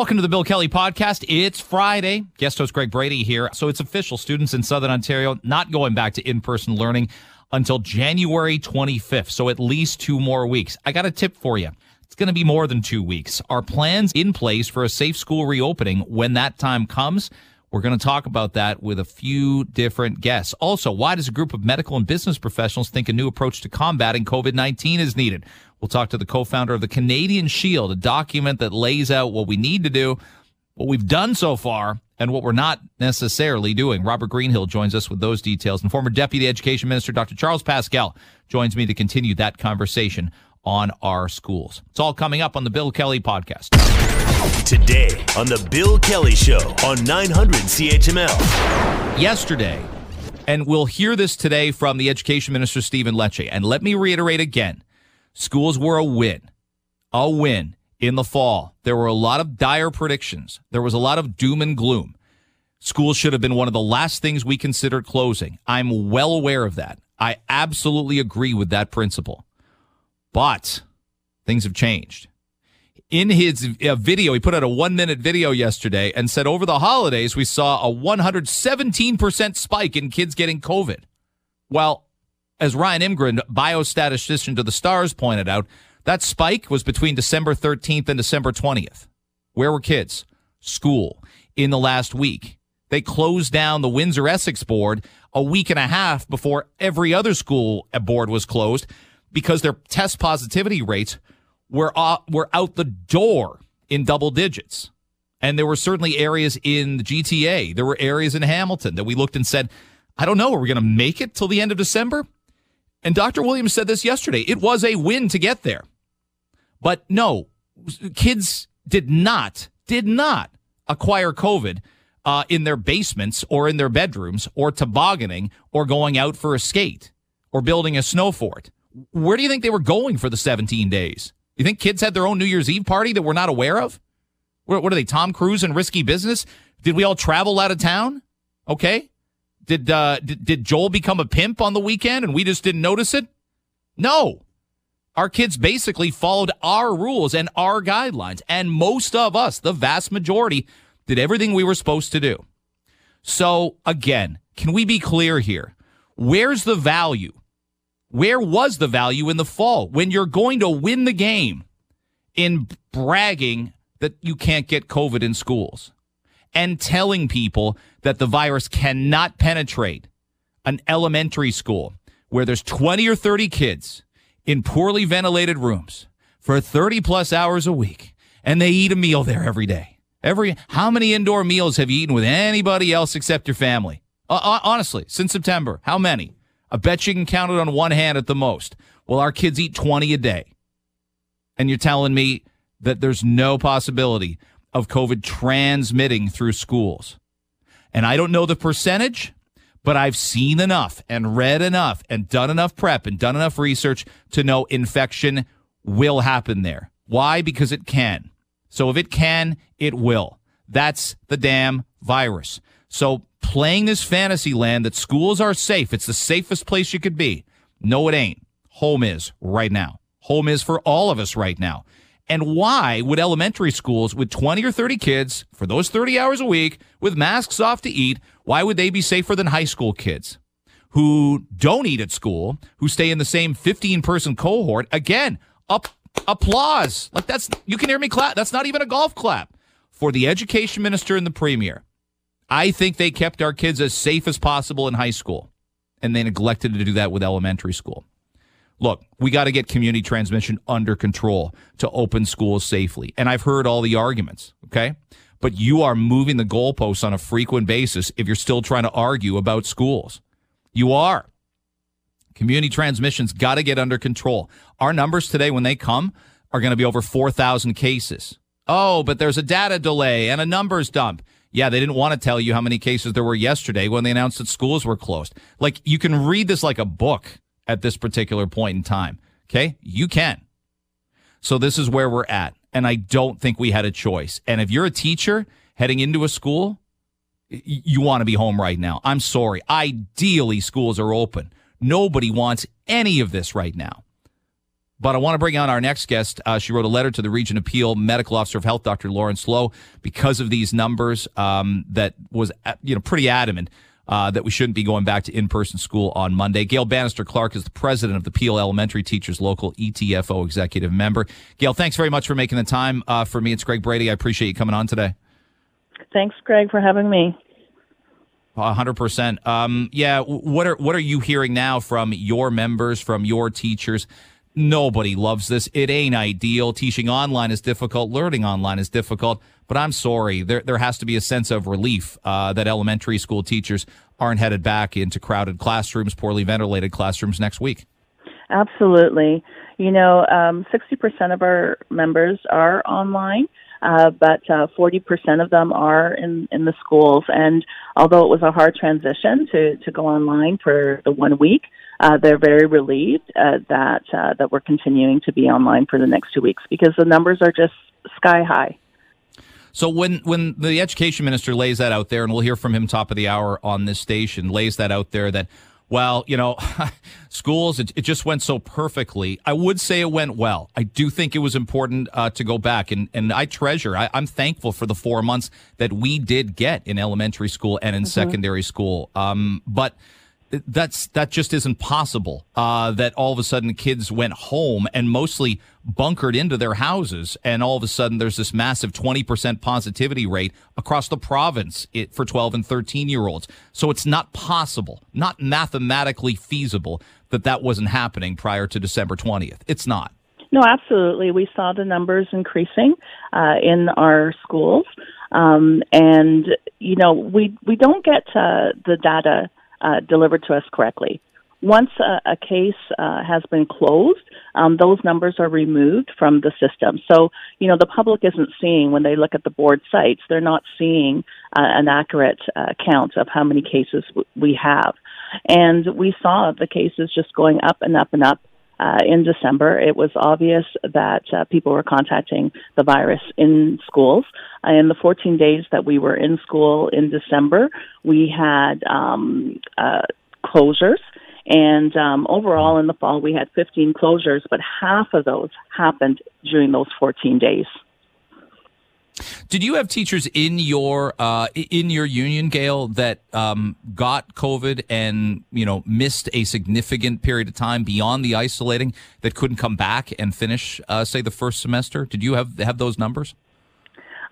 Welcome to the Bill Kelly Podcast. It's Friday. Guest host Greg Brady here. So it's official. Students in Southern Ontario not going back to in person learning until January 25th. So at least two more weeks. I got a tip for you. It's going to be more than two weeks. Our plans in place for a safe school reopening when that time comes. We're going to talk about that with a few different guests. Also, why does a group of medical and business professionals think a new approach to combating COVID 19 is needed? We'll talk to the co founder of the Canadian Shield, a document that lays out what we need to do, what we've done so far, and what we're not necessarily doing. Robert Greenhill joins us with those details. And former Deputy Education Minister Dr. Charles Pascal joins me to continue that conversation on our schools. It's all coming up on the Bill Kelly podcast. Today on the Bill Kelly Show on 900 CHML. Yesterday, and we'll hear this today from the Education Minister Stephen Lecce. And let me reiterate again schools were a win, a win in the fall. There were a lot of dire predictions, there was a lot of doom and gloom. Schools should have been one of the last things we considered closing. I'm well aware of that. I absolutely agree with that principle. But things have changed. In his uh, video, he put out a one minute video yesterday and said over the holidays, we saw a 117% spike in kids getting COVID. Well, as Ryan Imgrund, biostatistician to the Stars, pointed out, that spike was between December 13th and December 20th. Where were kids? School in the last week. They closed down the Windsor Essex board a week and a half before every other school board was closed because their test positivity rates were uh, were out the door in double digits. And there were certainly areas in the GTA. There were areas in Hamilton that we looked and said, I don't know, are we going to make it till the end of December? And Dr. Williams said this yesterday. It was a win to get there. But no, kids did not, did not acquire COVID uh, in their basements or in their bedrooms or tobogganing or going out for a skate or building a snow fort. Where do you think they were going for the 17 days? You think kids had their own New Year's Eve party that we're not aware of? What, are they, Tom Cruise and risky business? Did we all travel out of town? Okay. Did, uh, did, did Joel become a pimp on the weekend and we just didn't notice it? No. Our kids basically followed our rules and our guidelines. And most of us, the vast majority, did everything we were supposed to do. So, again, can we be clear here? Where's the value? Where was the value in the fall when you're going to win the game in bragging that you can't get COVID in schools and telling people that the virus cannot penetrate an elementary school where there's 20 or 30 kids in poorly ventilated rooms for 30 plus hours a week and they eat a meal there every day. Every how many indoor meals have you eaten with anybody else except your family? Uh, honestly, since September, how many? I bet you can count it on one hand at the most. Well, our kids eat 20 a day. And you're telling me that there's no possibility of COVID transmitting through schools. And I don't know the percentage, but I've seen enough and read enough and done enough prep and done enough research to know infection will happen there. Why? Because it can. So if it can, it will. That's the damn virus. So playing this fantasy land that schools are safe, it's the safest place you could be. No, it ain't. Home is right now. Home is for all of us right now. And why would elementary schools with 20 or 30 kids for those 30 hours a week with masks off to eat, why would they be safer than high school kids who don't eat at school, who stay in the same 15 person cohort? Again, up applause. Like that's you can hear me clap. That's not even a golf clap for the education minister and the premier. I think they kept our kids as safe as possible in high school, and they neglected to do that with elementary school. Look, we got to get community transmission under control to open schools safely. And I've heard all the arguments, okay? But you are moving the goalposts on a frequent basis if you're still trying to argue about schools. You are. Community transmission's got to get under control. Our numbers today, when they come, are going to be over 4,000 cases. Oh, but there's a data delay and a numbers dump. Yeah, they didn't want to tell you how many cases there were yesterday when they announced that schools were closed. Like, you can read this like a book at this particular point in time. Okay. You can. So this is where we're at. And I don't think we had a choice. And if you're a teacher heading into a school, you want to be home right now. I'm sorry. Ideally, schools are open. Nobody wants any of this right now. But I want to bring on our next guest. Uh, she wrote a letter to the Region of Peel Medical Officer of Health, Dr. Lawrence Loh, because of these numbers um, that was uh, you know pretty adamant uh, that we shouldn't be going back to in-person school on Monday. Gail Bannister-Clarke is the president of the Peel Elementary Teachers Local ETFO executive member. Gail, thanks very much for making the time uh, for me. It's Greg Brady. I appreciate you coming on today. Thanks, Greg, for having me. hundred um, percent. Yeah. What are what are you hearing now from your members, from your teachers? Nobody loves this. It ain't ideal. Teaching online is difficult. Learning online is difficult. But I'm sorry. There, there has to be a sense of relief uh, that elementary school teachers aren't headed back into crowded classrooms, poorly ventilated classrooms next week. Absolutely. You know, um, 60% of our members are online. Uh, but uh, 40% of them are in, in the schools. And although it was a hard transition to, to go online for the one week, uh, they're very relieved uh, that uh, that we're continuing to be online for the next two weeks because the numbers are just sky high. So when when the education minister lays that out there, and we'll hear from him top of the hour on this station, lays that out there that well, you know, schools, it, it, just went so perfectly. I would say it went well. I do think it was important uh, to go back, and, and I treasure, I, am thankful for the four months that we did get in elementary school and in mm-hmm. secondary school. Um, but that's that just isn't possible. Uh, that all of a sudden kids went home and mostly bunkered into their houses, and all of a sudden there's this massive 20% positivity rate across the province for 12 and 13 year olds. So it's not possible, not mathematically feasible, that that wasn't happening prior to December 20th. It's not. No, absolutely. We saw the numbers increasing uh, in our schools, um, and you know we we don't get uh, the data uh, delivered to us correctly. Once a, a case uh, has been closed, um, those numbers are removed from the system. So, you know, the public isn't seeing when they look at the board sites, they're not seeing uh, an accurate uh, count of how many cases w- we have. And we saw the cases just going up and up and up uh, in December, it was obvious that uh, people were contacting the virus in schools. Uh, in the 14 days that we were in school in December, we had um, uh, closures. And um, overall, in the fall, we had 15 closures, but half of those happened during those 14 days. Did you have teachers in your uh, in your union, Gail, that um, got COVID and you know missed a significant period of time beyond the isolating that couldn't come back and finish, uh, say, the first semester? Did you have have those numbers?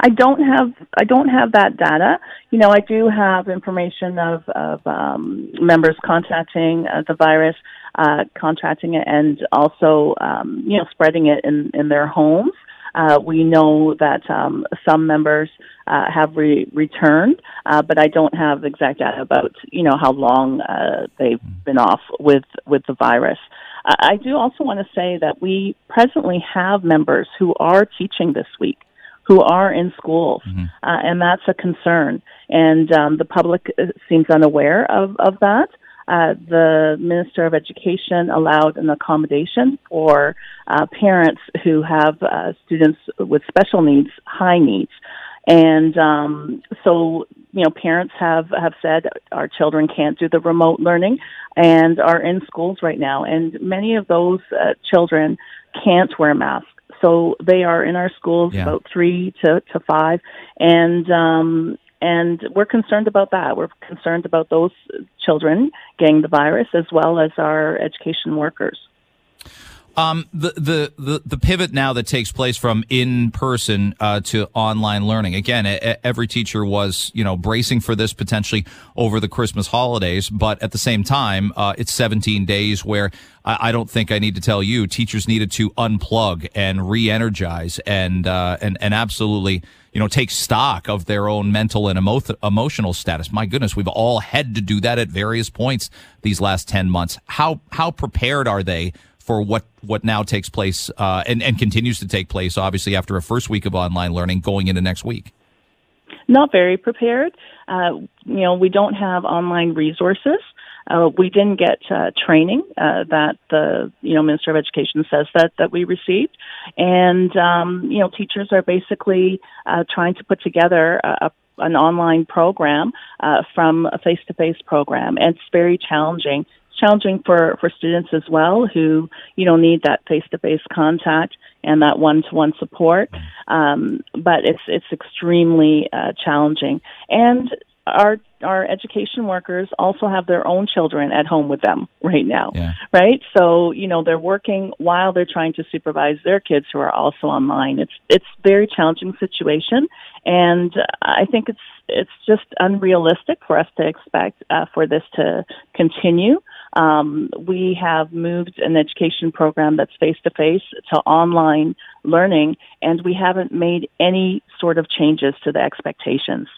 I don't have I don't have that data. You know, I do have information of of um, members contracting uh, the virus, uh, contracting it, and also um, you know spreading it in in their homes. Uh, we know that um, some members uh, have re- returned, uh, but I don't have exact data about you know how long uh, they've been off with with the virus. I do also want to say that we presently have members who are teaching this week who are in schools, mm-hmm. uh, and that's a concern. And um, the public uh, seems unaware of, of that uh, the Minister of Education allowed an accommodation for uh, parents who have uh, students with special needs, high needs. And um, so, you know, parents have, have said our children can't do the remote learning and are in schools right now. And many of those uh, children can't wear masks. So they are in our schools yeah. about three to, to five. And, um, and we're concerned about that. We're concerned about those children getting the virus as well as our education workers. Um, the, the, the, the pivot now that takes place from in person uh, to online learning. Again, a, every teacher was, you know, bracing for this potentially over the Christmas holidays. But at the same time, uh, it's 17 days where I, I, don't think I need to tell you teachers needed to unplug and re-energize and, uh, and, and absolutely, you know, take stock of their own mental and emo- emotional status. My goodness, we've all had to do that at various points these last 10 months. How, how prepared are they for what what now takes place uh, and and continues to take place. Obviously, after a first week of online learning, going into next week. Not very prepared. Uh, you know, we don't have online resources. Uh, we didn't get uh, training uh, that the you know Minister of Education says that that we received, and um, you know teachers are basically uh, trying to put together a, an online program uh, from a face-to-face program, and it's very challenging challenging for, for students as well who, you know, need that face to face contact and that one to one support. Um, but it's, it's extremely uh, challenging. And our our education workers also have their own children at home with them right now Yeah. right so you know they're working while they're trying to supervise their kids who are also online it's it's a very challenging situation and i think it's it's just unrealistic for us to expect uh, for this to continue um, we have moved an education program that's face to face to online learning and we haven't made any sort of changes to the expectations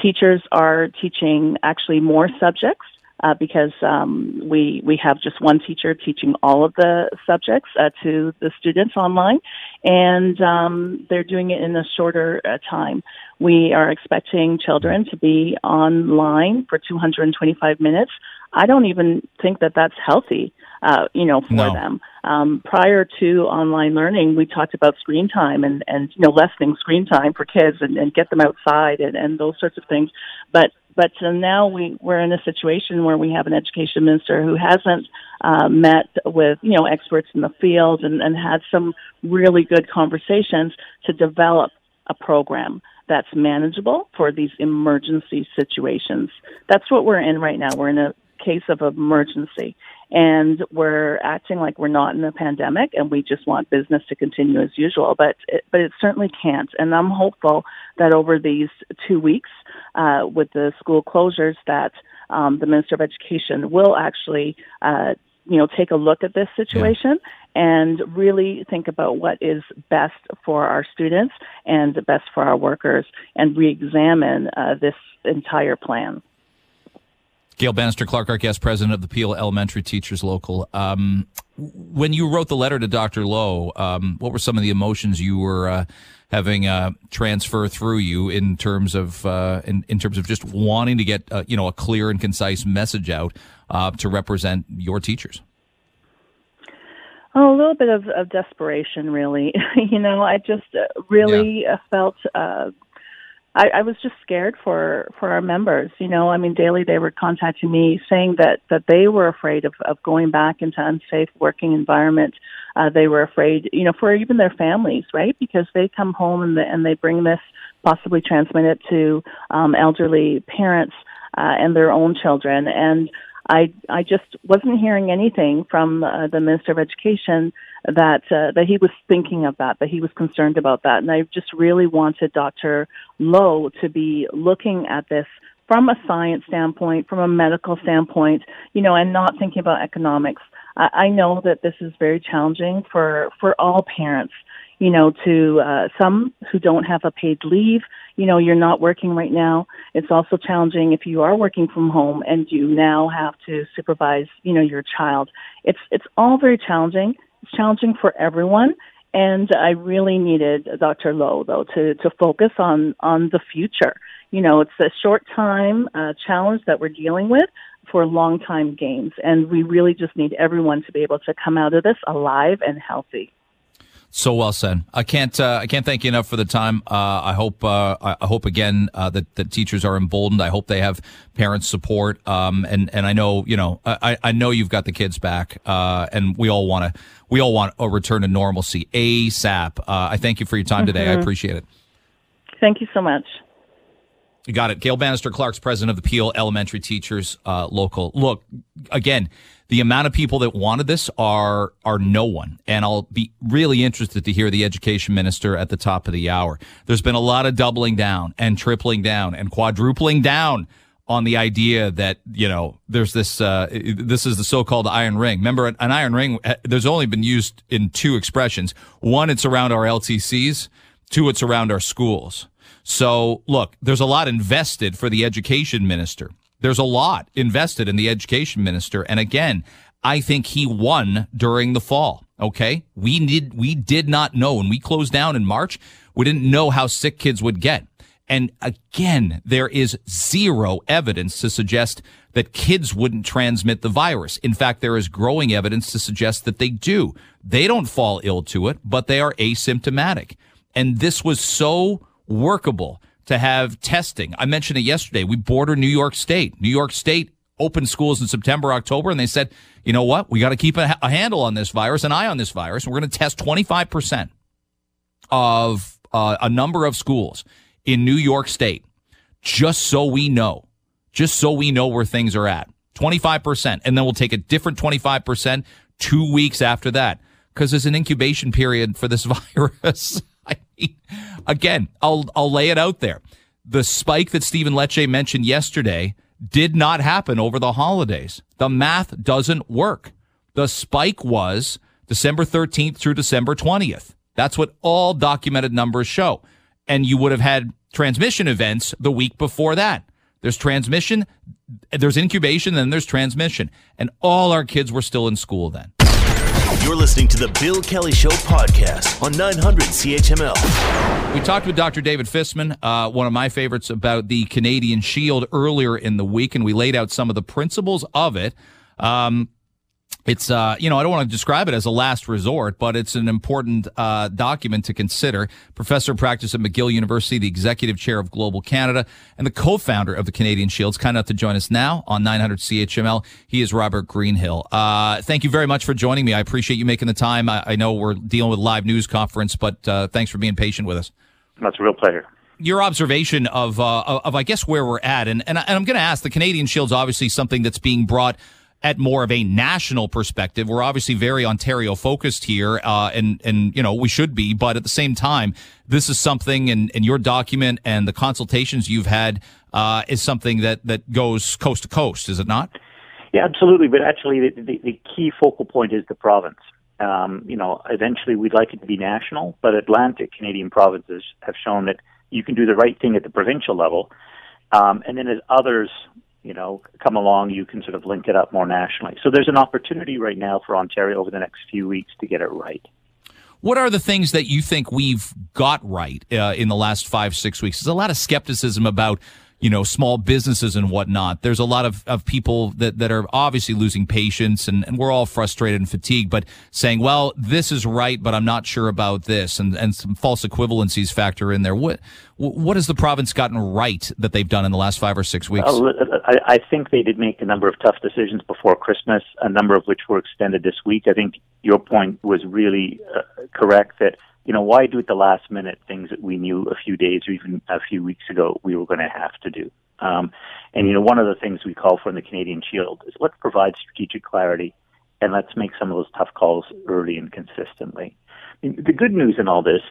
teachers are teaching actually more subjects uh, because um, we we have just one teacher teaching all of the subjects uh, to the students online, and um, they're doing it in a shorter uh, time. We are expecting children to be online for 225 minutes. I don't even think that that's healthy, uh, you know, for No. them. Um, prior to online learning, we talked about screen time and, and you know lessening screen time for kids and, and get them outside and, and those sorts of things. But but uh, now we we're in a situation where we have an education minister who hasn't uh, met with you know experts in the field and, and had some really good conversations to develop a program that's manageable for these emergency situations. That's what we're in right now. We're in a case of emergency. And we're acting like we're not in a pandemic and we just want business to continue as usual. But it, but it certainly can't. And i'm hopeful that over these two weeks uh, with the school closures that um, the minister of education will actually uh, you know take a look at this situation and really think about what is best for our students and best for our workers and re-examine uh, this entire plan Gail Bannister-Clarke, our guest president of the Peel Elementary Teachers Local. Um, when you wrote the letter to Dr. Loh, um, what were some of the emotions you were uh, having uh, transfer through you in terms of uh, in, in terms of just wanting to get uh, you know a clear and concise message out uh, to represent your teachers? Oh, a little bit of, of desperation, really. you know, I just uh, really uh, felt uh, I, I was just scared for for our members. You know, I mean, daily they were contacting me saying that that they were afraid of of going back into unsafe working environment. Uh, they were afraid, you know, for even their families, right? Because they come home and the, and they bring this possibly transmit it to um, elderly parents uh, and their own children and I I just wasn't hearing anything from uh, the Minister of Education that uh, that he was thinking of that, that he was concerned about that, and I just really wanted Dr. Loh to be looking at this from a science standpoint, from a medical standpoint, you know, and not thinking about economics. I, I know that this is very challenging for for all parents you know, to uh, some who don't have a paid leave. You know, you're not working right now. It's also challenging if you are working from home and you now have to supervise, you know, your child. It's it's all very challenging. Challenging for everyone. And I really needed Dr. Loh though to to focus on on the future. You know, it's a short time uh, challenge that we're dealing with for long time gains, and we really just need everyone to be able to come out of this alive and healthy. So well said. I can't. Uh, I can't thank you enough for the time. Uh, I hope. Uh, I hope again uh, that that teachers are emboldened. I hope they have parents support. Um, and and I know you know. I I know you've got the kids back. Uh, and we all want to. We all want a return to normalcy ASAP. Uh, I thank you for your time today. I appreciate it. Thank you so much. You got it. Gail Bannister-Clarke's president of the Peel Elementary Teachers uh, Local. Look, again, the amount of people that wanted this are are no one, and I'll be really interested to hear the education minister at the top of the hour. There's been a lot of doubling down and tripling down and quadrupling down on the idea that you know there's this uh, this is the so-called iron ring. Remember, an iron ring. uh, There's only been used in two expressions. One, it's around our LTCs. Two, it's around our schools. So, look, there's a lot invested for the education minister. There's a lot invested in the education minister. And again, I think he won during the fall. Okay. We did, we did not know when we closed down in March, we didn't know how sick kids would get. And again, there is zero evidence to suggest that kids wouldn't transmit the virus. In fact, there is growing evidence to suggest that they do. They don't fall ill to it, but they are asymptomatic. And this was so workable to have testing. I mentioned it yesterday. We border New York State. New York State opened schools in September, October, and they said, you know what? We got to keep a, a, handle on this virus, an eye on this virus. And we're going to test 25% of uh, a number of schools in New York State just so we know, just so we know where things are at. 25%. And then we'll take a different 25% two weeks after that because there's an incubation period for this virus. Again, I'll, I'll lay it out there. The spike that Stephen Lecce mentioned yesterday did not happen over the holidays. The math doesn't work. The spike was December 13th through December 20th. That's what all documented numbers show. And you would have had transmission events the week before that. There's transmission, there's incubation, then there's transmission. And all our kids were still in school then. You're listening to the Bill Kelly Show podcast on 900 CHML. We talked with Dr. David Fisman, uh, one of my favorites, about the Canadian Shield earlier in the week, and we laid out some of the principles of it. Um, it's uh, you know I don't want to describe it as a last resort, but it's an important uh, document to consider. Professor of practice at McGill University, the executive chair of Global Canada, and the co-founder of the Canadian Shields. Kind enough to join us now on 900 CHML. He is Robert Greenhill. Uh, thank you very much for joining me. I appreciate you making the time. I, I know we're dealing with live news conference, but uh, thanks for being patient with us. That's a real pleasure your observation of, uh, of, I guess where we're at, and and, and I'm going to ask the Canadian Shield's obviously something that's being brought at more of a national perspective. We're obviously very Ontario focused here, uh, and and you know we should be, but at the same time, this is something, and and your document and the consultations you've had uh, is something that that goes coast to coast, is it not? Yeah, absolutely. But actually, the, the, the key focal point is the province. Um, you know, eventually we'd like it to be national, but Atlantic Canadian provinces have shown that you can do the right thing at the provincial level. Um, and then as others you know, come along, you can sort of link it up more nationally. So there's an opportunity right now for Ontario over the next few weeks to get it right. What are the things that you think we've got right uh, in the last five, six weeks? There's a lot of skepticism about you know, small businesses and whatnot. There's a lot of, of people that, that are obviously losing patience and, and we're all frustrated and fatigued, but saying, well, this is right, but I'm not sure about this and, and some false equivalencies factor in there. What, what has the province gotten right that they've done in the last five or six weeks? I, I think they did make a number of tough decisions before Christmas, a number of which were extended this week. I think your point was really uh, correct that you know, why do at the last minute things that we knew a few days or even a few weeks ago we were going to have to do? Um, and, you know, one of the things we call for in the Canadian Shield is let's provide strategic clarity and let's make some of those tough calls early and consistently. The good news in all this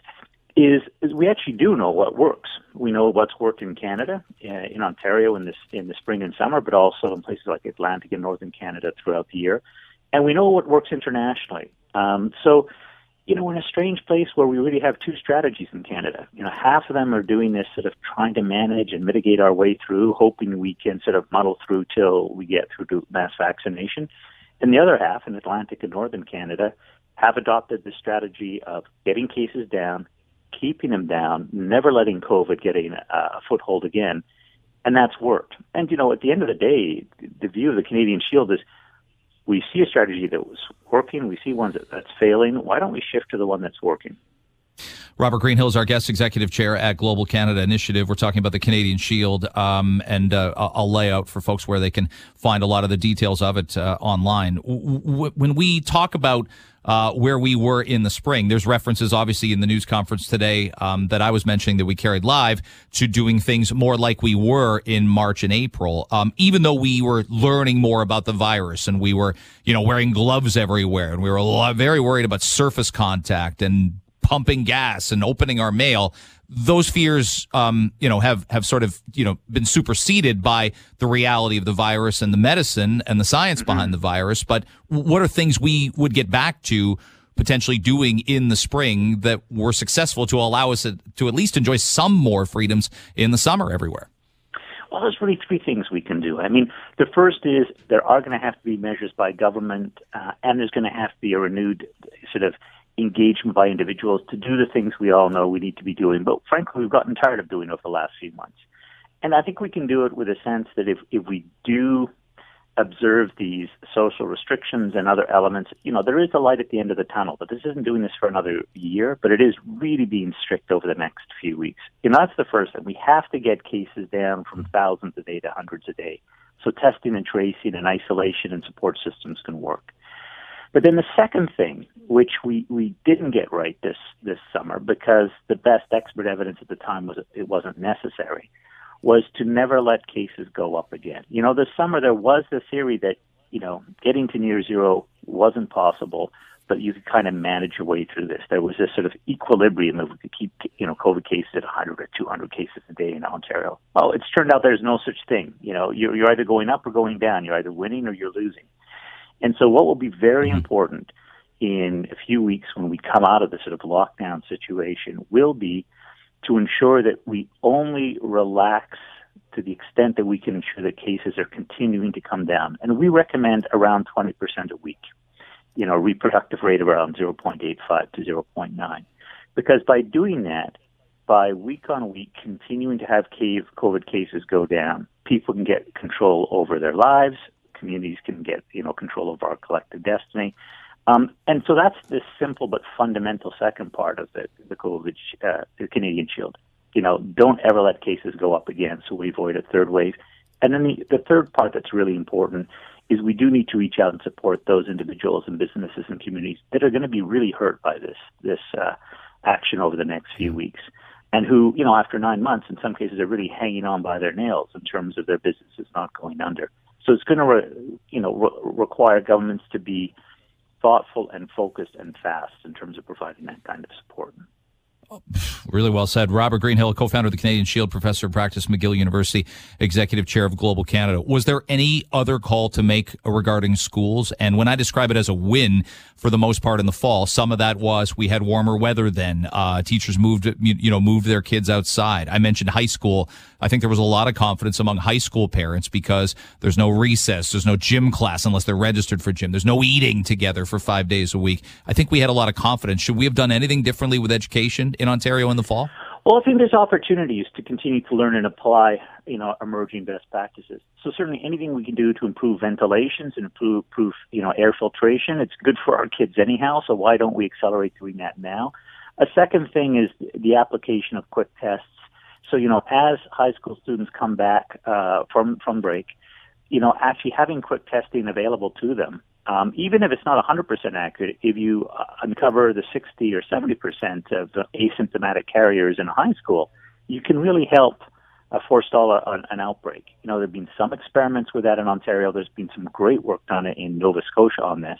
is, is we actually do know what works. We know what's worked in Canada, uh, in Ontario in this in the spring and summer, but also in places like Atlantic and Northern Canada throughout the year, and we know what works internationally. Um, so you know, we're in a strange place where we really have two strategies in Canada. You know, half of them are doing this sort of trying to manage and mitigate our way through, hoping we can sort of muddle through till we get through to mass vaccination. And the other half, in Atlantic and Northern Canada, have adopted the strategy of getting cases down, keeping them down, never letting COVID get a, uh, a foothold again. And that's worked. And, you know, at the end of the day, the view of the Canadian Shield is we see a strategy that was working, we see one that, that's failing. Why don't we shift to the one that's working? Robert Greenhill is our guest executive chair at Global Canada Initiative. We're talking about the Canadian Shield, um, and uh, I'll lay out for folks where they can find a lot of the details of it uh, online. W- when we talk about uh, where we were in the spring. There's references, obviously, in the news conference today um, that I was mentioning that we carried live to doing things more like we were in March and April. Um, even though we were learning more about the virus and we were, you know, wearing gloves everywhere and we were very worried about surface contact and pumping gas and opening our mail those fears, um, you know, have, have sort of, you know, been superseded by the reality of the virus and the medicine and the science mm-hmm. behind the virus. But what are things we would get back to potentially doing in the spring that were successful to allow us to at least enjoy some more freedoms in the summer everywhere? Well, there's really three things we can do. I mean, the first is there are going to have to be measures by government, uh, and there's going to have to be a renewed sort of engagement by individuals to do the things we all know we need to be doing, but frankly, we've gotten tired of doing over the last few months. And I think we can do it with a sense that if, if we do observe these social restrictions and other elements, you know, there is a light at the end of the tunnel, but this isn't doing this for another year, but it is really being strict over the next few weeks. And that's the first thing. We have to get cases down from thousands a day to hundreds a day. So testing and tracing and isolation and support systems can work. But then the second thing, which we, we didn't get right this, this summer because the best expert evidence at the time was it wasn't necessary, was to never let cases go up again. You know, this summer there was the theory that, you know, getting to near zero wasn't possible, but you could kind of manage your way through this. There was this sort of equilibrium that we could keep, you know, COVID cases at 100 or 200 cases a day in Ontario. Well, it's turned out there's no such thing. You know, you're, you're either going up or going down. You're either winning or you're losing. And so what will be very mm-hmm. important in a few weeks when we come out of the sort of lockdown situation will be to ensure that we only relax to the extent that we can ensure that cases are continuing to come down. And we recommend around 20% a week, you know, a reproductive rate of around 0.85 to 0.9. Because by doing that, by week on week continuing to have COVID cases go down, people can get control over their lives, communities can get you know control of our collective destiny. Um, and so that's the simple but fundamental second part of the, the COVID, uh, the Canadian Shield. You know, don't ever let cases go up again so we avoid a third wave. And then the, the third part that's really important is we do need to reach out and support those individuals and businesses and communities that are going to be really hurt by this this uh, action over the next few weeks, and who, you know, after nine months, in some cases, are really hanging on by their nails in terms of their businesses not going under. So it's going to, re, you know, re- require governments to be thoughtful and focused and fast in terms of providing that kind of support. Really well said. Robert Greenhill, co-founder of the Canadian Shield, professor of practice, McGill University, executive chair of Global Canada. Was there any other call to make regarding schools? And when I describe it as a win, for the most part in the fall, some of that was we had warmer weather then. Uh, teachers moved, you know, moved their kids outside. I mentioned high school. I think there was a lot of confidence among high school parents because there's no recess, there's no gym class unless they're registered for gym. There's no eating together for five days a week. I think we had a lot of confidence. Should we have done anything differently with education in Ontario in the fall? Well, I think there's opportunities to continue to learn and apply, you know, emerging best practices. So certainly anything we can do to improve ventilations and improve, improve, you know, air filtration, it's good for our kids anyhow. So why don't we accelerate doing that now? A second thing is the application of quick tests. So, you know, as high school students come back uh, from from break, you know, actually having quick testing available to them um, even if it's not 100% accurate, if you uh, uncover the 60 or 70% of the asymptomatic carriers in high school, you can really help uh, forestall a, an, an outbreak. You know, there have been some experiments with that in Ontario. There's been some great work done in Nova Scotia on this.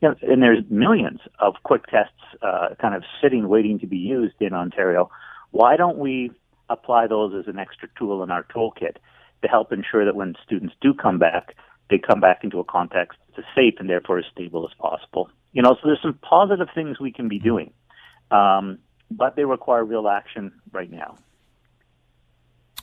You know, and there's millions of quick tests uh, kind of sitting waiting to be used in Ontario. Why don't we apply those as an extra tool in our toolkit to help ensure that when students do come back, they come back into a context that's as safe and therefore as stable as possible. You know, so there's some positive things we can be doing, um, but they require real action right now.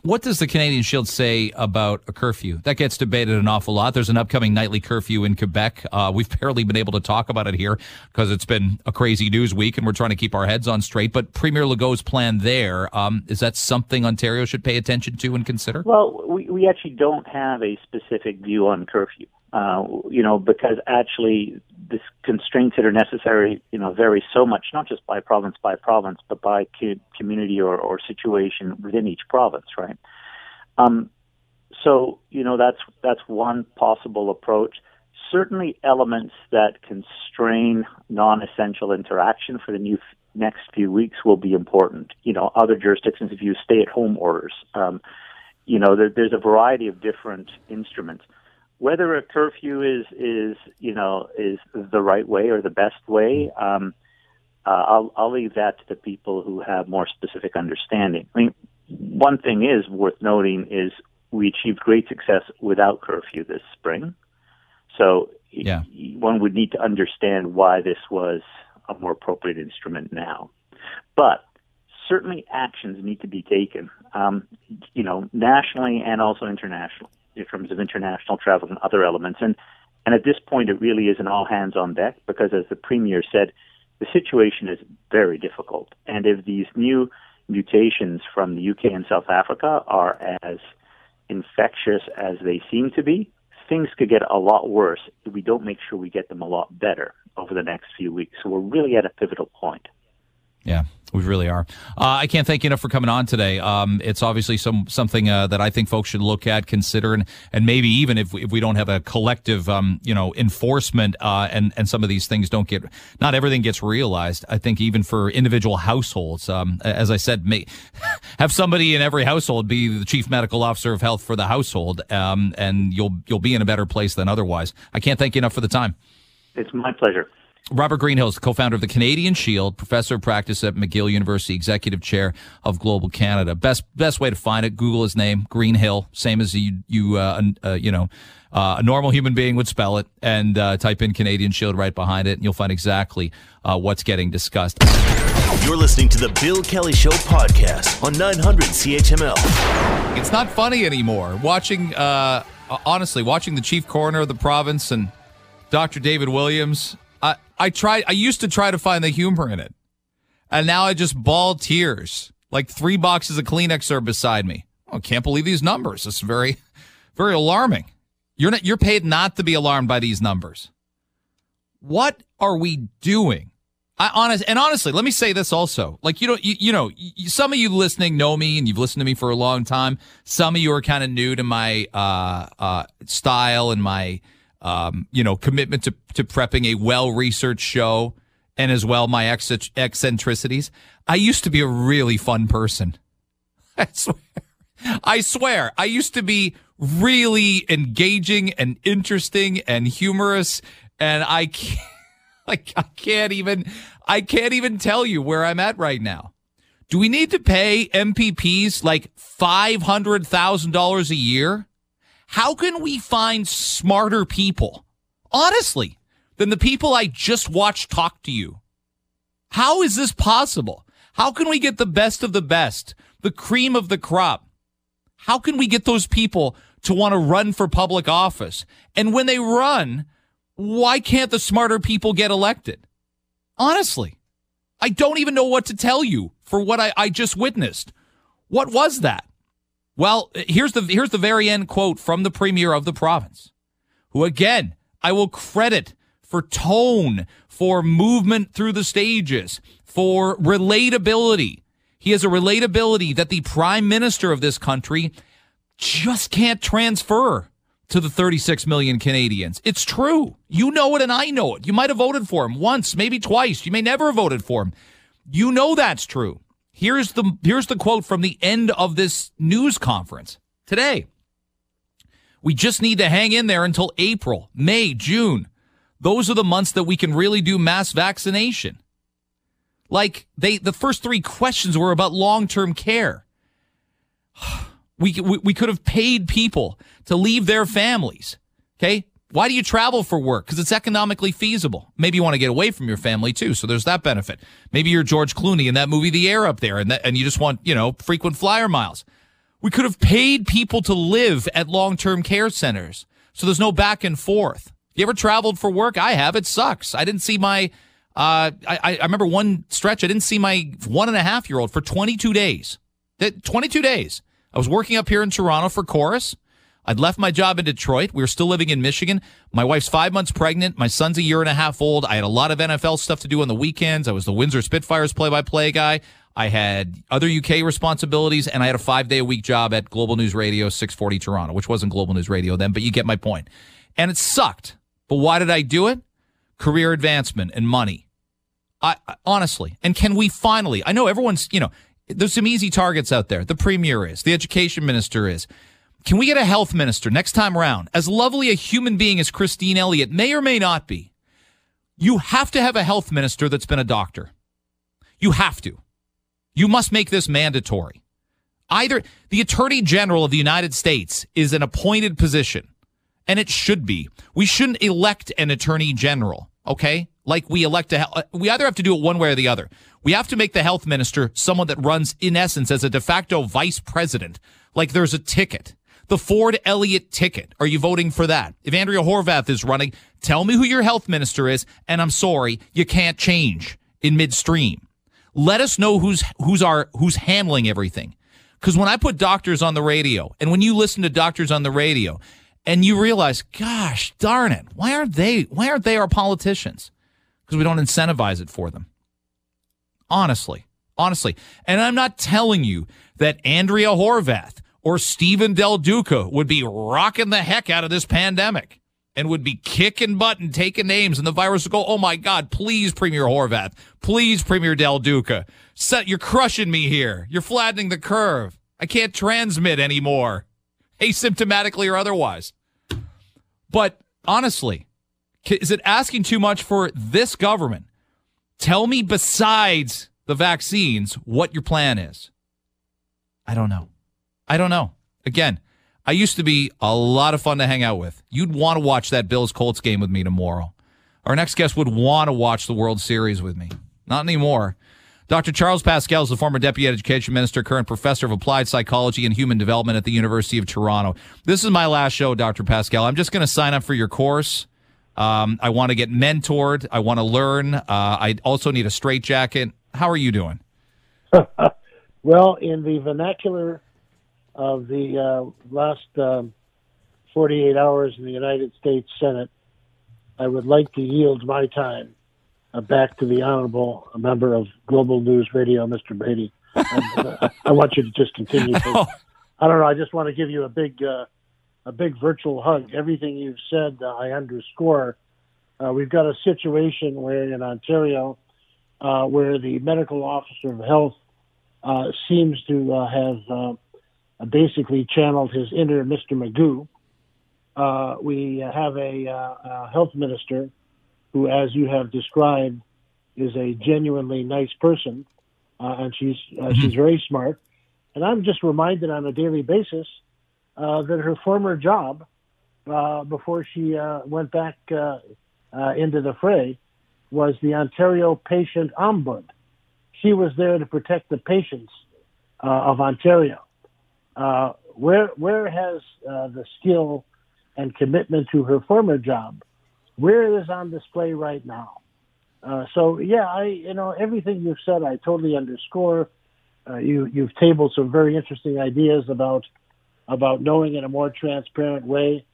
What does the Canadian Shield say about a curfew? That gets debated an awful lot. There's an upcoming nightly curfew in Quebec. Uh, we've barely been able to talk about it here because it's been a crazy news week and we're trying to keep our heads on straight. But Premier Legault's plan there um, is that something Ontario should pay attention to and consider? Well, we, we actually don't have a specific view on curfew. Uh, you know, because actually the constraints that are necessary, you know, vary so much, not just by province by province, but by co- community or, or situation within each province, right? Um, so, you know, that's that's one possible approach. Certainly, elements that constrain non-essential interaction for the new next few weeks will be important. You know, other jurisdictions have used stay-at-home orders. Um, you know, there, there's a variety of different instruments whether a curfew is is you know is the right way or the best way, um, uh, I'll I'll leave that to the people who have more specific understanding. I mean, one thing is worth noting is we achieved great success without curfew this spring, so yeah. one would need to understand why this was a more appropriate instrument now, but. Certainly, actions need to be taken, um, you know, nationally and also internationally in terms of international travel and other elements. And and at this point, it really is an all hands on deck because, as the premier said, the situation is very difficult. And if these new mutations from the UK and South Africa are as infectious as they seem to be, things could get a lot worse if we don't make sure we get them a lot better over the next few weeks. So we're really at a pivotal point. Yeah. We really are. Uh, I can't thank you enough for coming on today. Um, it's obviously some something uh, that I think folks should look at, consider, and, and maybe even if we, if we don't have a collective, um, you know, enforcement uh, and and some of these things don't get, not everything gets realized. I think even for individual households, um, as I said, may, have somebody in every household be the chief medical officer of health for the household, um, and you'll you'll be in a better place than otherwise. I can't thank you enough for the time. It's my pleasure. Robert Greenhill Greenhills, co-founder of the Canadian Shield, professor of practice at McGill University, executive chair of Global Canada. Best best way to find it: Google his name, Greenhill, same as you you uh, uh, you know uh, a normal human being would spell it, and uh, type in Canadian Shield right behind it, and you'll find exactly uh, what's getting discussed. You're listening to the Bill Kelly Show podcast on 900 CHML. It's not funny anymore. Watching, uh, honestly, watching the chief coroner of the province and Dr. David Williams I I tried. I used to try to find the humor in it, and now I just ball tears. Like three boxes of Kleenex are beside me. Oh, I can't believe these numbers. It's very, very alarming. You're not. You're paid not to be alarmed by these numbers. What are we doing? I honest and honestly, let me say this also. Like you know, you, you know, you, some of you listening know me and you've listened to me for a long time. Some of you are kind of new to my uh, uh, style and my um, you know, commitment to, to prepping a well researched show and as well my eccentricities. I used to be a really fun person. I swear. I swear. I used to be really engaging and interesting and humorous. And I can't, like, I can't even, I can't even tell you where I'm at right now. Do we need to pay MPPs like $500,000 a year? How can we find smarter people, honestly, than the people I just watched talk to you? How is this possible? How can we get the best of the best, the cream of the crop? How can we get those people to want to run for public office? And when they run, why can't the smarter people get elected? Honestly, I don't even know what to tell you for what I, I just witnessed. What was that? Well, here's the here's the very end quote from the premier of the province, who again I will credit for tone, for movement through the stages, for relatability. He has a relatability that the prime minister of this country just can't transfer to the 36 million Canadians. It's true. You know it and I know it. You might have voted for him once, maybe twice. You may never have voted for him. You know that's true. Here's the here's the quote from the end of this news conference today. We just need to hang in there until April, May, June. Those are the months that we can really do mass vaccination. Like they the first 3 questions were about long-term care. We, we, we could have paid people to leave their families. Okay? Why do you travel for work? Because it's economically feasible. Maybe you want to get away from your family too, so there's that benefit. Maybe you're George Clooney in that movie The Air up there, and that, and you just want you know frequent flyer miles. We could have paid people to live at long term care centers, so there's no back and forth. You ever traveled for work? I have. It sucks. I didn't see my. Uh, I, I remember one stretch. I didn't see my one and a half year old for 22 days. That 22 days. I was working up here in Toronto for Corus. I'd left my job in Detroit. We were still living in Michigan. My wife's five months pregnant. My son's a year and a half old. I had a lot of NFL stuff to do on the weekends. I was the Windsor Spitfires play by play guy. I had other UK responsibilities, and I had a five day a week job at Global News Radio 640 Toronto, which wasn't Global News Radio then, but you get my point. And it sucked. But why did I do it? Career advancement and money. I, I honestly, and can we finally? I know everyone's, you know, there's some easy targets out there. The premier is, the education minister is. Can we get a health minister next time around? As lovely a human being as Christine Elliott may or may not be, you have to have a health minister that's been a doctor. You have to. You must make this mandatory. Either the Attorney General of the United States is an appointed position, and it should be. We shouldn't elect an Attorney General, okay? Like we elect a, uh, we either have to do it one way or the other. We have to make the health minister someone that runs, in essence, as a de facto vice president, like there's a ticket the Ford Elliott ticket. Are you voting for that? If Andrea Horwath is running, tell me who your health minister is, and I'm sorry, you can't change in midstream. Let us know who's who's our who's handling everything. Because when I put doctors on the radio, and when you listen to doctors on the radio, and you realize, gosh darn it, why aren't they why aren't they our politicians? Because we don't incentivize it for them. Honestly. Honestly. And I'm not telling you that Andrea Horwath or Stephen Del Duca would be rocking the heck out of this pandemic and would be kicking butt and taking names, and the virus would go, oh my God, please, Premier Horwath, please, Premier Del Duca, set, you're crushing me here. You're flattening the curve. I can't transmit anymore, asymptomatically or otherwise. But honestly, is it asking too much for this government? Tell me, besides the vaccines, what your plan is. I don't know. I don't know. Again, I used to be a lot of fun to hang out with. You'd want to watch that Bills Colts game with me tomorrow. Our next guest would want to watch the World Series with me. Not anymore. Dr. Charles Pascal is the former Deputy Education Minister, current Professor of Applied Psychology and Human Development at the University of Toronto. This is my last show, Dr. Pascal. I'm just going to sign up for your course. Um, I want to get mentored. I want to learn. Uh, I also need a straitjacket. How are you doing? well, in the vernacular of the uh, last um, 48 hours in the United States Senate, I would like to yield my time uh, back to the honorable member of Global News Radio, Mr. Brady. And, uh, I want you to just continue. I don't know. I just want to give you a big, uh, a big virtual hug. Everything you've said, uh, I underscore. Uh, we've got a situation where in Ontario, where the medical officer of health seems to have uh, basically channeled his inner Mr. Magoo. Uh, we have a, uh, a, health minister who, as you have described, is a genuinely nice person, uh, and she's uh, mm-hmm. she's very smart. And I'm just reminded on a daily basis uh, that her former job, before she went back into the fray, was the Ontario Patient Ombud. She was there to protect the patients of Ontario. Uh, where where has uh, the skill and commitment to her former job? Where is on display right now? Uh, so yeah, I you know everything you've said, I totally underscore. Uh, you you've tabled some very interesting ideas about about knowing in a more transparent way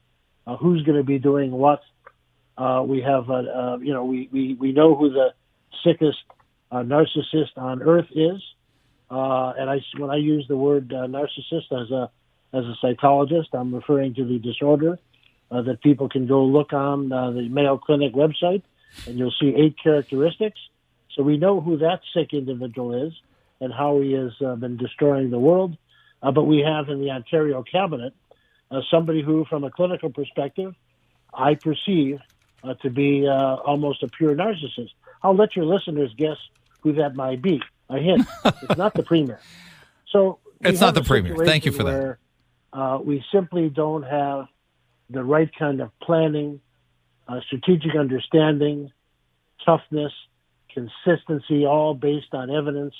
uh, who's going to be doing what. We have you know we, we we know who the sickest narcissist on earth is. Uh, and I, when I use the word uh, narcissist as a as a psychologist, I'm referring to the disorder uh, that people can go look on uh, the Mayo Clinic website, and you'll see eight characteristics. So we know who that sick individual is and how he has uh, been destroying the world. Uh, but we have in the Ontario cabinet somebody who, from a clinical perspective, I perceive to be almost a pure narcissist. I'll let your listeners guess who that might be a hint. it's not the premier. So it's not the premier. Thank you for where, that. Uh, we simply don't have the right kind of planning, uh, strategic understanding, toughness, consistency, all based on evidence.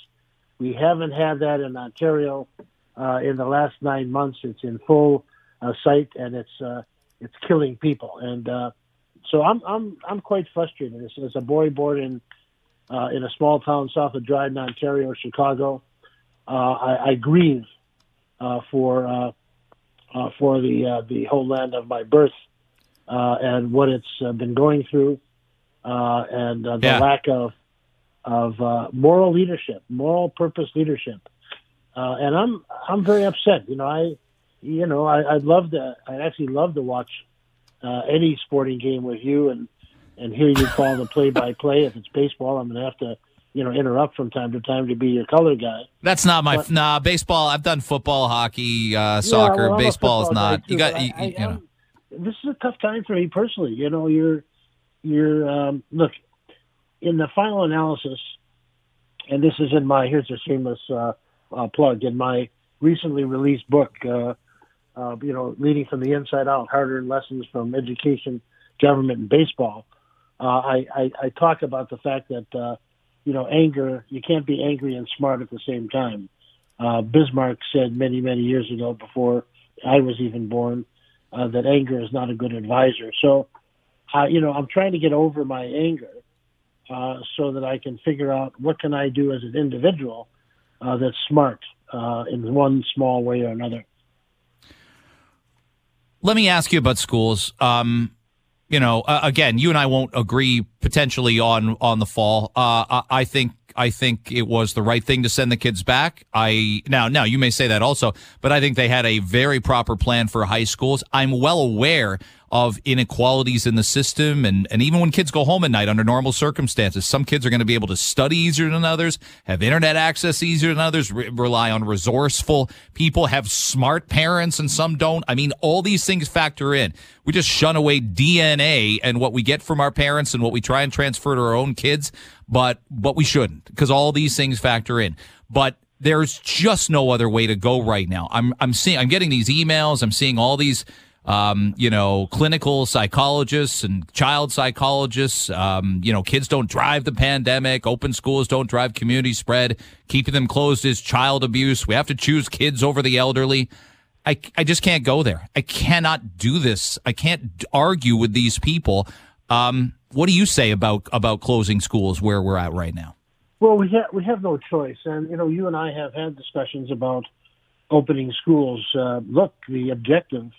We haven't had that in Ontario uh, in the last nine months. It's in full uh, sight, and it's uh, it's killing people. And uh, so I'm I'm I'm quite frustrated. As, as a boy born in uh, in a small town south of Dryden, Ontario, Chicago. Uh, I, I, grieve uh, for uh, uh, for the uh, the homeland of my birth uh, and what it's been going through, uh, and uh, the yeah. lack of of uh, moral leadership, moral purpose leadership. Uh, and I'm I'm very upset. You know, I you know I, I'd love to I'd actually love to watch uh, any sporting game with you and and hear you call the play-by-play. If it's baseball, I'm going to have to, you know, interrupt from time to time to be your color guy. That's not my but, nah. Baseball. I've done football, hockey, uh, soccer. Yeah, well, baseball is not. Too, you got. You, I, you know. This is a tough time for me personally. You know, you're you're um, look in the final analysis, and this is in my here's a shameless uh, uh, plug in my recently released book. Uh, uh, you know, leading from the inside out, hard-earned lessons from education, government, and baseball uh, I, I, I talk about the fact that uh, you know anger you can't be angry and smart at the same time. Uh, Bismarck said many many years ago before I was even born uh, that anger is not a good advisor. So, uh, you know, I'm trying to get over my anger uh, so that I can figure out what can I do as an individual uh, that's smart uh, in one small way or another. Let me ask you about schools. Um, you know, uh, again, you and I won't agree potentially on on the fall. Uh, I, I, think I think it was the right thing to send the kids back. I now now you may say that also, but I think they had a very proper plan for high schools. I'm well aware of inequalities in the system. And, and even when kids go home at night under normal circumstances, some kids are going to be able to study easier than others, have internet access easier than others, re- rely on resourceful people, have smart parents and some don't. I mean, all these things factor in. We just shun away DNA and what we get from our parents and what we try and transfer to our own kids, but, but we shouldn't because all these things factor in. But there's just no other way to go right now. I'm, I'm seeing, I'm getting these emails. I'm seeing all these, um, you know, clinical psychologists and child psychologists. Um, you know, kids don't drive the pandemic. Open schools don't drive community spread. Keeping them closed is child abuse. We have to choose kids over the elderly. I, I just can't go there. I cannot do this. I can't argue with these people. Um, what do you say about about closing schools where we're at right now? Well, we have we have no choice, and you know, you and I have had discussions about opening schools. Uh, look, the objective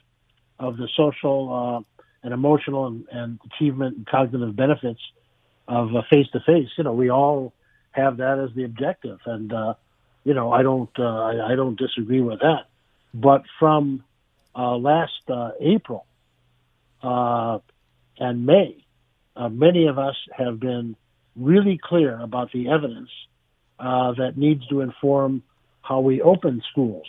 of the social uh, and emotional and, and, achievement and cognitive benefits of face to face. You know, we all have that as the objective, and uh, you know, I don't uh, I, I, don't disagree with that. But from uh, last uh, April uh, and May, many of us have been really clear about the evidence that needs to inform how we open schools.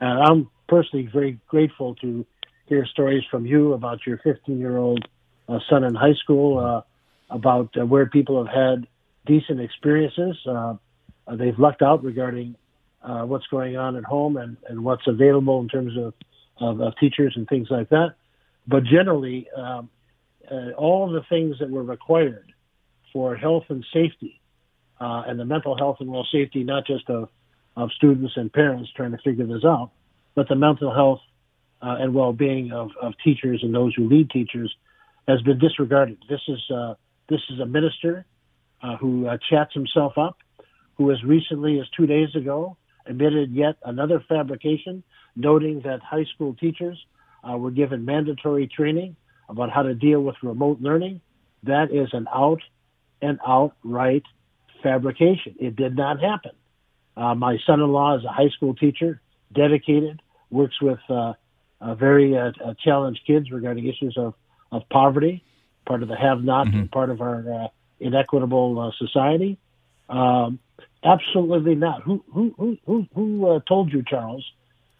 And I'm personally very grateful to hear stories from you about your 15 year old uh, son in high school, uh, about uh, where people have had decent experiences. Uh, uh, they've lucked out regarding uh, what's going on at home and, and what's available in terms of, of, teachers and things like that. But generally, um, all the things that were required for health and safety and the mental health and well safety, not just of, of students and parents trying to figure this out, but the mental health uh, and well-being of, of teachers and those who lead teachers has been disregarded. This is uh, this is a minister uh, who uh, chats himself up, who as recently as two days ago admitted yet another fabrication, noting that high school teachers uh, were given mandatory training about how to deal with remote learning. That is an out and outright fabrication. It did not happen. Uh, my son-in-law is a high school teacher, dedicated, works with very uh, uh, challenged kids regarding issues of, of poverty, part of the have-not, mm-hmm. part of our uh, inequitable uh, society. Um, absolutely not. Who who who who, who uh, told you, Charles,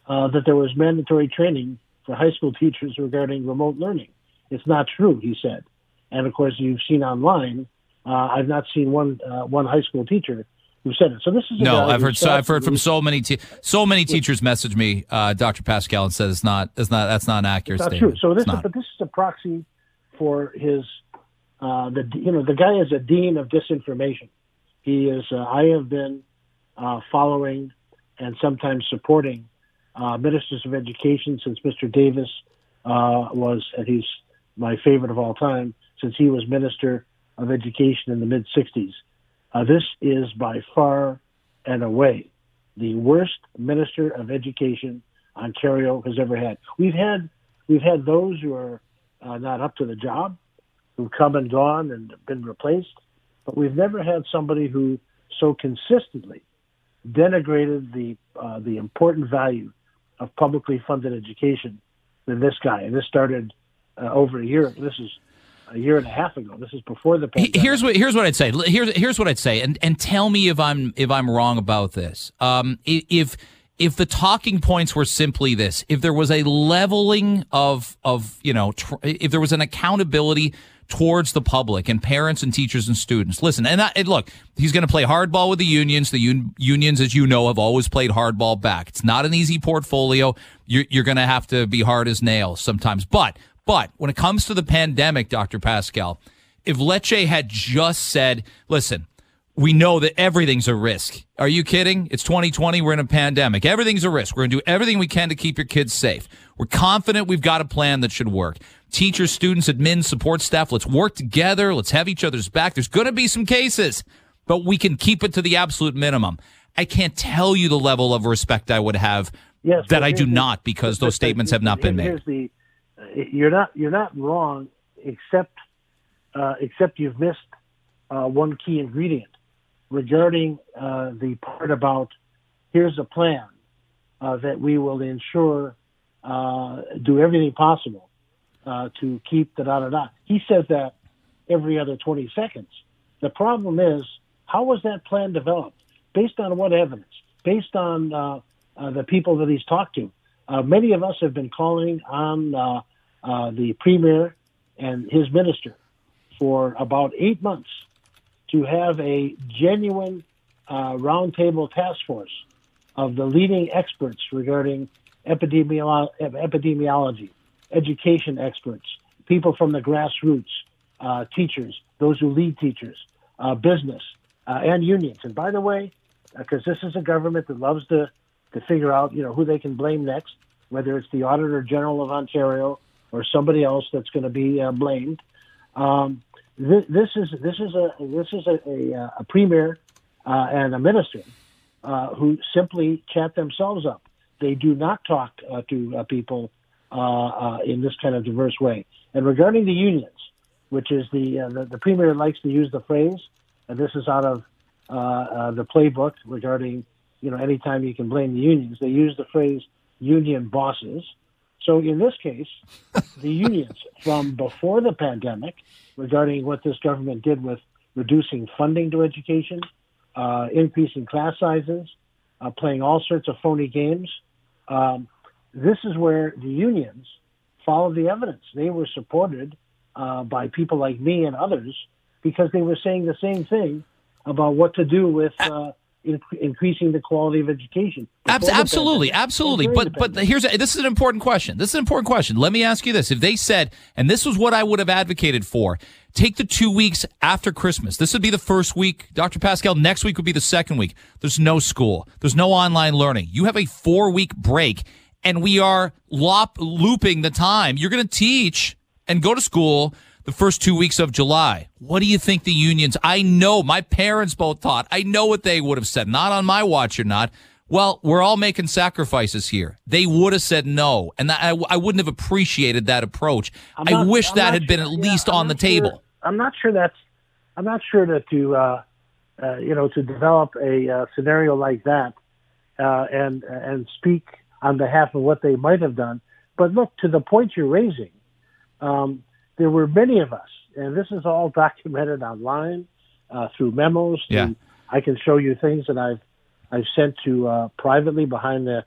uh, that there was mandatory training for high school teachers regarding remote learning? It's not true, he said. And of course, you've seen online. Uh, I've not seen one uh, one high school teacher who said it. So this is no. I've heard so. I've heard from so many te- so many teachers message me, uh, Dr. Pascal, and said it's not. It's not. That's not an accurate statement. True. So this, is, but this is a proxy for his. Uh, the you know the guy is a dean of disinformation. He is. Uh, I have been uh, following and sometimes supporting uh, ministers of education since Mr. Davis uh, was, and he's my favorite of all time, since he was minister of education in the mid '60s. Uh, this is by far and away the worst minister of education Ontario has ever had. We've had we've had those who are uh, not up to the job, who've come and gone and been replaced, but we've never had somebody who so consistently denigrated the uh, the important value of publicly funded education than this guy. And this started uh, over a year. This is a year and a half ago. This is before the pandemic. Here's what here's what I'd say. Here's here's what I'd say, and and tell me if I'm if I'm wrong about this. Um, if if the talking points were simply this, if there was a leveling of of you know, tr- if there was an accountability towards the public and parents and teachers and students. Listen, and, I, and look, he's going to play hardball with the unions. The un- unions, as you know, have always played hardball back. It's not an easy portfolio. You're, you're going to have to be hard as nails sometimes, but but when it comes to the pandemic, Dr. Pascal, if Lecce had just said, listen, we know that everything's a risk. Are you kidding? It's 2020. We're in a pandemic. Everything's a risk. We're going to do everything we can to keep your kids safe. We're confident we've got a plan that should work. Teachers, students, admin, support staff, let's work together. Let's have each other's back. There's going to be some cases, but we can keep it to the absolute minimum. I can't tell you the level of respect I would have yes, that I do not because those statements have not been made. You're not you're not wrong, except uh, except you've missed uh, one key ingredient. regarding uh, the part about here's a plan uh, that we will ensure uh, do everything possible uh, to keep the da da da. He says that every other 20 seconds. The problem is, how was that plan developed? Based on what evidence? Based on the people that he's talked to? Many of us have been calling on uh, uh, the premier and his minister for about eight months to have a genuine uh, roundtable task force of the leading experts regarding epidemiolo- epidemiology, education experts, people from the grassroots, uh, teachers, those who lead teachers, uh, business, uh, and unions. And by the way, because this is a government that loves to, to figure out, you know, who they can blame next, whether it's the Auditor General of Ontario or somebody else that's going to be uh, blamed. Um, this, this is this is a this is a, a, a premier uh, and a minister uh, who simply chat themselves up. They do not talk uh, to uh, people uh, uh, in this kind of diverse way. And regarding the unions, which is the the, the, premier likes to use the phrase, and this is out of the playbook regarding you know anytime you can blame the unions, they use the phrase union bosses. So in this case, the unions from before the pandemic, regarding what this government did with reducing funding to education, uh, increasing class sizes, uh, playing all sorts of phony games. Um, this is where the unions followed the evidence. They were supported uh, by people like me and others because they were saying the same thing about what to do with uh, increasing the quality of education. absolutely, absolutely. But but here's a, this is an important question. This is an important question. Let me ask you this: If they said, and this was what I would have advocated for, take the two weeks after Christmas. This would be the first week, Dr. Pascal. Next week would be the second week. There's no school. There's no online learning. You have a four week break, and we are lop, looping the time. You're going to teach and go to school the first two weeks of July. What do you think the unions? I know my parents both thought. I know what they would have said. Not on my watch or not. Well, we're all making sacrifices here. They would have said no, and that, I, I wouldn't have appreciated that approach. Not, I wish I'm that had sure, been at yeah, least I'm on the sure, table. I'm not sure that's. I'm not sure that to uh, uh, you know to develop a uh, scenario like that uh, and and speak on behalf of what they might have done. But look to the point you're raising. Um, there were many of us, and this is all documented online uh, through memos. Yeah. I can show you things that I've I've sent to uh, privately behind the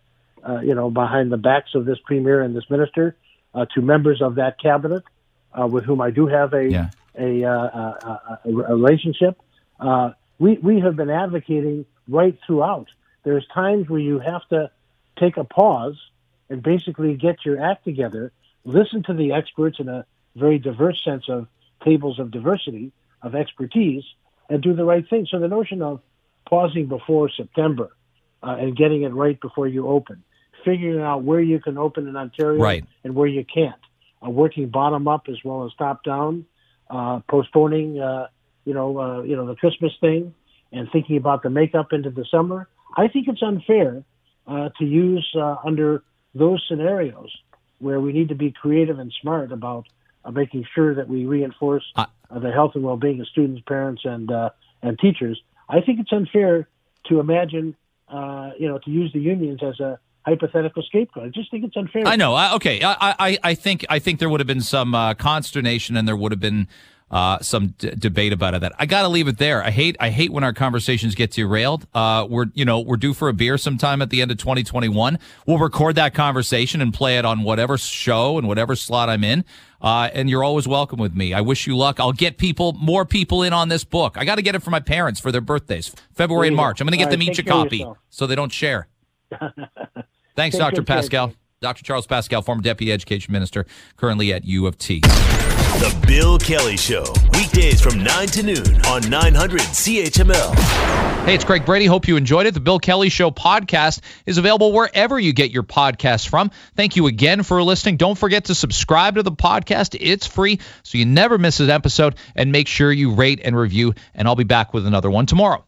uh, you know behind the backs of this premier and this minister uh, to members of that cabinet uh, with whom I do have a yeah. a, uh, a, a, relationship. we we have been advocating right throughout. There's times where you have to take a pause and basically get your act together, listen to the experts in a very diverse sense of tables of diversity of expertise and do the right thing. So the notion of pausing before September uh, and getting it right before you open, figuring out where you can open in Ontario right. and where you can't, uh, working bottom up as well as top down, uh, postponing, uh, you know, uh, you know the Christmas thing, and thinking about the makeup into the summer. I think it's unfair uh, to use under those scenarios where we need to be creative and smart about uh, making sure that we reinforce uh, the health and well-being of students, parents, and uh, and teachers. I think it's unfair to imagine, uh, you know, to use the unions as a hypothetical scapegoat. I just think it's unfair. I know. okay. I, I, I think I think there would have been some uh, consternation, and there would have been uh, some d- debate about it. That I got to leave it there. I hate I hate when our conversations get derailed. Uh, we're you know we're due for a beer sometime at the end of 2021. We'll record that conversation and play it on whatever show and whatever slot I'm in. Uh, and you're always welcome with me. I wish you luck. I'll get people, more people in on this book. I got to get it for my parents for their birthdays, February and March. I'm going to get them each a copy so they don't share. Thanks, Dr. Pascal. Dr. Charles Pascal, former Deputy Education Minister, currently at U of T. The Bill Kelly Show, weekdays from 9 to noon on 900 CHML. Hey, it's Craig Brady. Hope you enjoyed it. The Bill Kelly Show podcast is available wherever you get your podcasts from. Thank you again for listening. Don't forget to subscribe to the podcast. It's free, so you never miss an episode. And make sure you rate and review. And I'll be back with another one tomorrow.